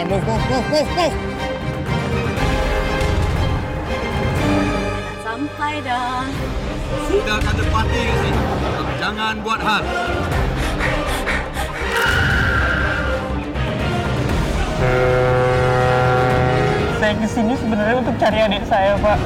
on, move, move, move, move, move. Sampai dah. Sudah ada parti kat sini. Jangan buat hal. Saya ke sini sebenarnya untuk cari adik saya, Pak.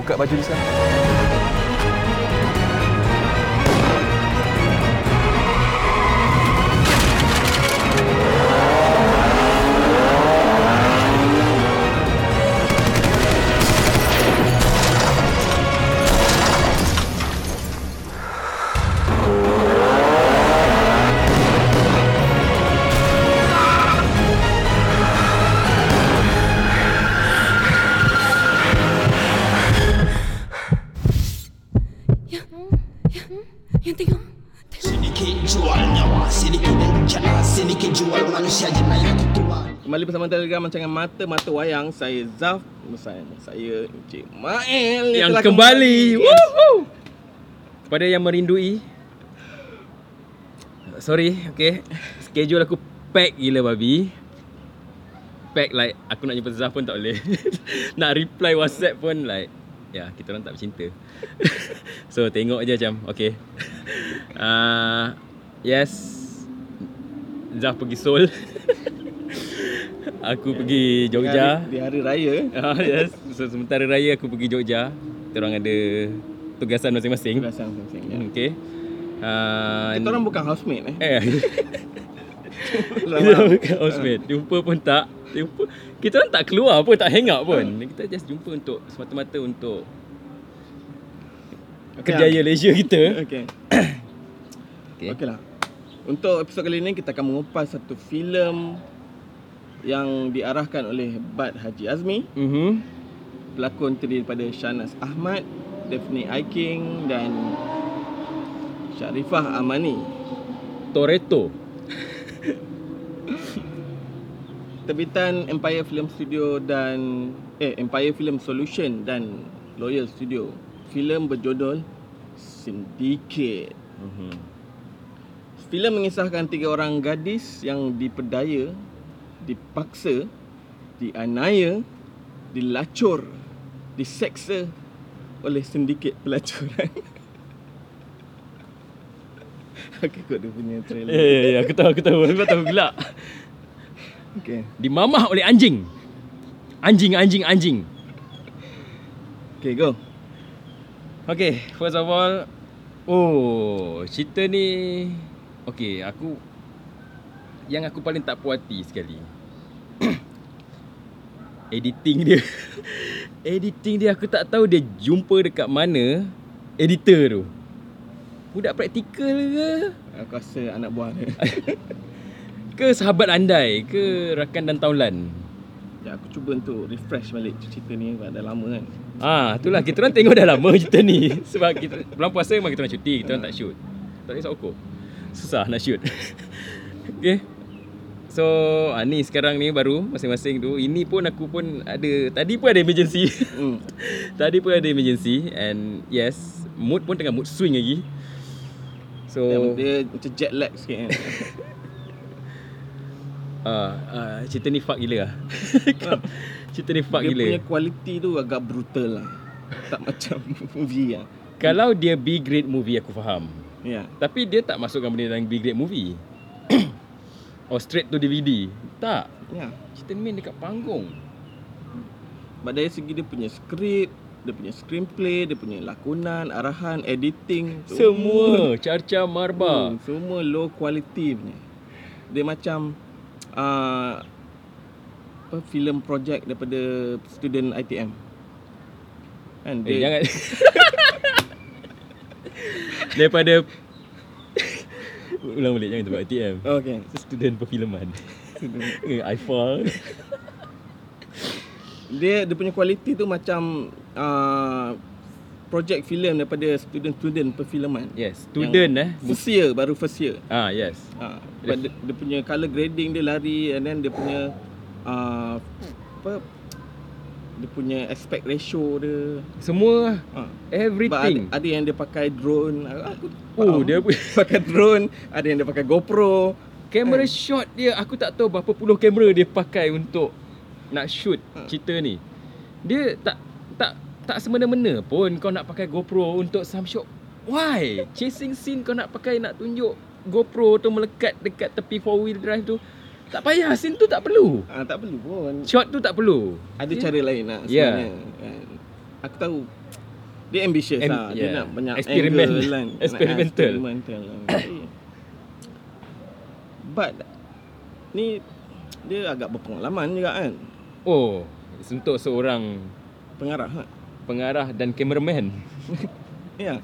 Buka baju di sana. Yang tengok. Sedikit jual nyawa, sedikit cara, sedikit jual manusia jenayah ketua. Kembali bersama Telegram Rancangan Mata Mata Wayang Saya Zaf Bersama saya Encik Mael yang telah kembali. Woohoo. Kepada yang merindui. Sorry, okay. Schedule aku pack gila babi. Pack like aku nak jumpa Zaf pun tak boleh. nak reply WhatsApp pun like ya, kita orang tak bercinta. so tengok je macam okay. Uh, yes. Zaf pergi Seoul. aku pergi Di Jogja. hari, di hari raya Ah yes. So sementara raya aku pergi Jogja. Kita orang ada tugasan masing-masing. Biasa masing ya. Okay. Uh, Kita orang bukan housemate eh eh. Bukan housemate. Jumpa pun tak. Jumpa. Kita orang tak keluar pun, tak hang out pun. Kita just jumpa untuk semata-mata untuk kerjaya leisure kita. Okay Okay. Okey lah Untuk episod kali ini kita akan mengupas satu filem yang diarahkan oleh Bad Haji Azmi Mhm. Pelakon terdiri daripada Shahnaz Ahmad, Daphne Aiking dan Sharifah Amani Toretto. Terbitan Empire Film Studio dan eh Empire Film Solution dan Loyal Studio. Filem berjudul Syndicate. Mhm. Filem mengisahkan tiga orang gadis yang diperdaya, dipaksa, dianiaya, dilacur, diseksa oleh sindiket pelacuran. Aku ikut dia punya trailer. Eh, ya, ya, aku tahu, aku tahu. Aku tahu gelak. Okay. Dimamah oleh anjing. Anjing, anjing, anjing. Okay, go. Okay, first of all, oh, cerita ni, okay, aku, yang aku paling tak puas hati sekali, editing dia. editing dia, aku tak tahu dia jumpa dekat mana editor tu. Budak praktikal ke? Aku rasa anak buah dia. Ke sahabat andai? Ke rakan dan taulan? ya, aku cuba untuk refresh balik cerita ni sebab dah lama kan. Ah, itulah kita orang tengok dah lama cerita ni. Sebab kita bulan puasa memang kita orang cuti, kita orang tak shoot. Tak boleh sokong. Susah nak shoot. okay. So, ah, ni sekarang ni baru masing-masing tu. Ini pun aku pun ada tadi pun ada emergency. Hmm. tadi pun ada emergency and yes, mood pun tengah mood swing lagi. So, Dia, dia macam jet lag sikit kan. ah, ah, cerita ni fuck gila lah. cerita ni fuck dia gila. punya quality tu agak brutal lah. Tak macam movie lah. Kalau dia B grade movie aku faham. Ya. Tapi dia tak masukkan benda dalam B grade movie. Or straight to DVD. Tak. Ya. Cerita ni main dekat panggung. But dari segi dia punya skrip, dia punya screenplay, dia punya lakonan, arahan, editing, Semua carca marba. Hmm, semua low quality punya. Dia macam uh, apa film project daripada student ITM. Kan Eh, dia jangan. Daripada Ulang balik jangan sebut ITM. Okay. Student perfilman. Eh, IFA. Dia dia punya quality tu macam uh, project film daripada student-student perfilman. Yes, student eh. First year baru first year. Ah, yes. Sebab dia, dia punya color grading dia lari and then dia punya uh, apa dia punya aspect ratio dia. Semua Ha. everything. Ada, ada yang dia pakai drone. Aku Oh, faham. dia pakai drone, ada yang dia pakai GoPro. Kamera shot dia aku tak tahu berapa puluh kamera dia pakai untuk nak shoot Ha. cerita ni. Dia tak tak tak semena-mena pun kau nak pakai GoPro untuk some shot. Why? Chasing scene kau nak pakai nak tunjuk GoPro tu melekat dekat tepi four wheel drive tu. Tak payah, scene tu tak perlu. Ah, tak perlu pun. Shot tu tak perlu. Ada Dia- cara lain lah Ya. sebenarnya. Kan. Aku tahu dia ambitious Am- lah. Dia yeah. nak banyak Eksperimen. angle kan. Nak- Experimental. Experimental. lah. Tapi, But ni dia agak berpengalaman juga kan. Oh, untuk seorang Pengarah ha. pengarah dan cameraman. Ya.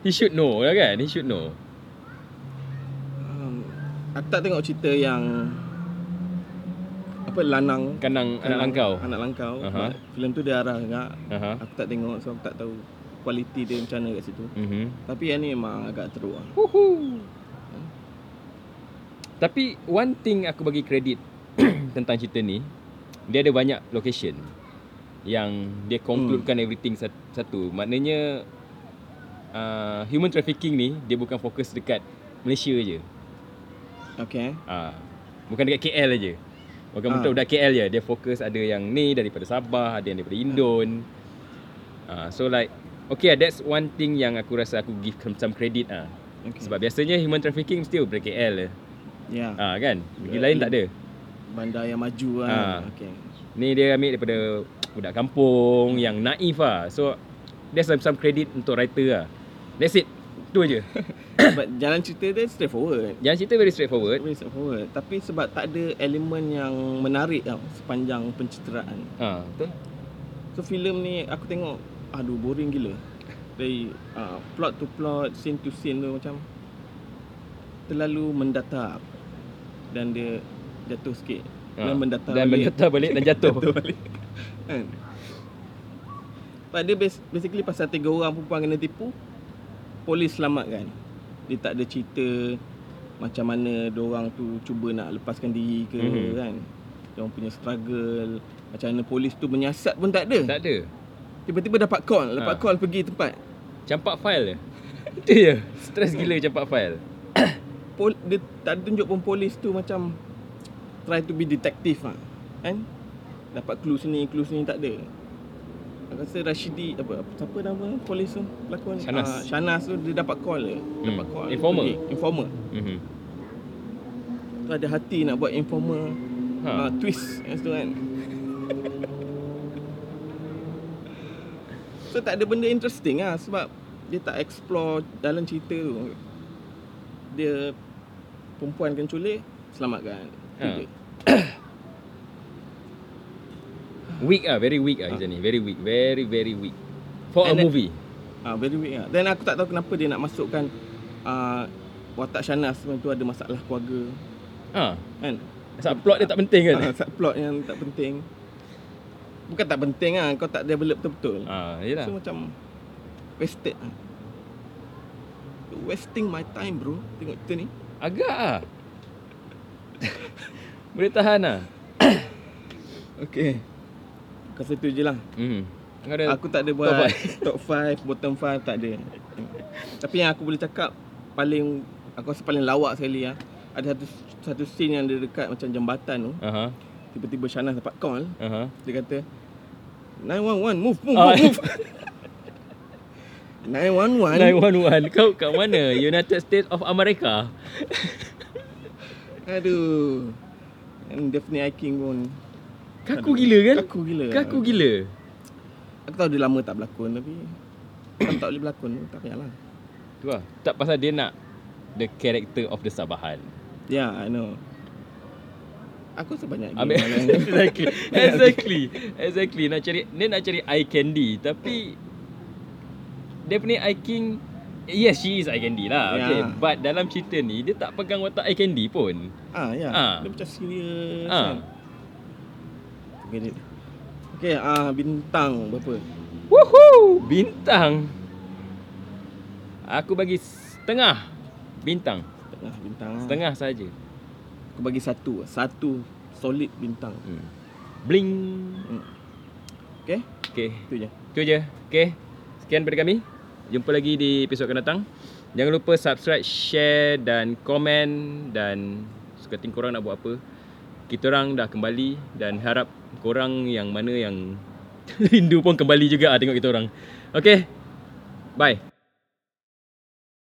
He should know lah kan? He should know. Um, aku tak tengok cerita yang apa lanang Kanang anak langkau. Anak langkau. Uh-huh. Filem tu dia arah juga. Aha. Aku tak tengok so aku tak tahu kualiti dia macam mana kat situ. Mhm. Tapi yang ni memang agak teruk lah. Woohoo. Tapi one thing aku bagi kredit tentang cerita ni, dia ada banyak location yang dia concludekan hmm. everything sat- satu. Maknanya uh, human trafficking ni dia bukan fokus dekat Malaysia je. Okay. Ah, bukan dekat KL aja. Bukan Ah. betul budak KL je. Dia fokus ada yang ni daripada Sabah, ada yang daripada Indon. Ah, so like okay, that's one thing yang aku rasa aku give some- credit ah. okay. Sebab biasanya human trafficking mesti daripada KL ya. Ah kan? Negeri Ya, lain tak ada. Bandar yang maju lah. Ah. Okay. Ni dia ambil daripada budak kampung yang naif ah. So there's some, some credit untuk writer ah. That's it. Tu aje. Sebab jalan cerita dia straightforward. Jangan cerita very straightforward. Very straightforward. Tapi sebab tak ada elemen yang menarik tau sepanjang pencitraan. Ha, betul. So filem ni aku tengok aduh boring gila. Dari uh, plot to plot, scene to scene tu macam terlalu mendatar. Dan dia jatuh sikit. Ha. Dan mendatar dan balik. mendatar balik dan jatuh. jatuh balik. kan? Dia bas- basically pasal tiga orang perempuan kena tipu, polis selamatkan. Dia tak ada cerita macam mana orang tu cuba nak lepaskan diri ke Mhm. mm-hmm. kan. Diorang punya struggle, macam mana polis tu menyiasat pun tak ada. tak ada. Tiba-tiba dapat call, dapat Ha. call pergi tempat. Campak file je. Itu je. Stress gila campak file. Pol, dia tak tunjuk pun polis tu macam try to be detective lah. Kan? Dapat clue sini, clue sini tak ada. Aku rasa Rashidi apa, apa siapa nama polis tu pelakon Shanas. Ah, Shanas tu dia dapat call je. Dapat Hmm. call. Informer. Pergi. Informer. Mhm. Tu ada hati nak buat informer Ha. uh, twist kat situ kan. so tak ada benda interesting lah sebab dia tak explore dalam cerita tu. Dia perempuan kena culik, selamatkan. Ha. Ha. Weak ah, very weak ah macam ni. Very weak, very very weak. For a And then- movie. Ah, very weak lah. Dan aku tak tahu kenapa dia nak masukkan uh, watak Shanas tu ada masalah keluarga Ha. kan. Plot dia tak penting kan. Ah, plot yang tak penting. Bukan tak penting lah, kau tak develop betul-betul. Ha, yalah. So macam wasted lah. Wasting my time bro Tengok kita ni Agak ah. Boleh tahan ah. Okay Kau satu je lah Hmm. Kau ada Aku tak ada buat. Top 5 Bottom 5 tak ada Tapi yang aku boleh cakap Paling Aku rasa paling lawak sekali lah Ada satu Satu scene yang dia dekat Macam jambatan tu Aha. Tiba-tiba Shanas dapat call Aha. Dia kata 911 move move Ah, move, move. 911 911 kau kat mana? United States of America. Aduh And Daphne Aiking pun Kaku gila kan? Kaku gila Kaku gila. Aku tahu dia lama tak berlakon tapi Kalau tak boleh berlakon tak payahlah. Tu lah. Tak pasal dia nak the character of the Sabahan. Ya, yeah, I know. Aku rasa banyak game Ambil yang- exactly. exactly. Exactly. Nak cari dia nak cari eye candy tapi Daphne Eye King Yes, she is eye candy lah. Ya. Okay. But dalam cerita ni dia tak pegang watak eye candy pun. Ah, ya. Ah. Dia macam serius Ah. kan. Okay, dia. Okay, ah bintang berapa? Woohoo! Bintang. Aku bagi setengah bintang. Setengah bintang. ah. Setengah saja. Aku bagi satu. Satu solid bintang. Hmm. Bling. Okay? Okay. Itu je. Itu je. Okay. Sekian daripada kami. Jumpa lagi di episod akan datang. Jangan lupa subscribe, share dan komen dan suka hati korang nak buat apa. Kita orang dah kembali dan harap korang yang mana yang rindu pun kembali juga ah tengok kita orang. Okay. Bye.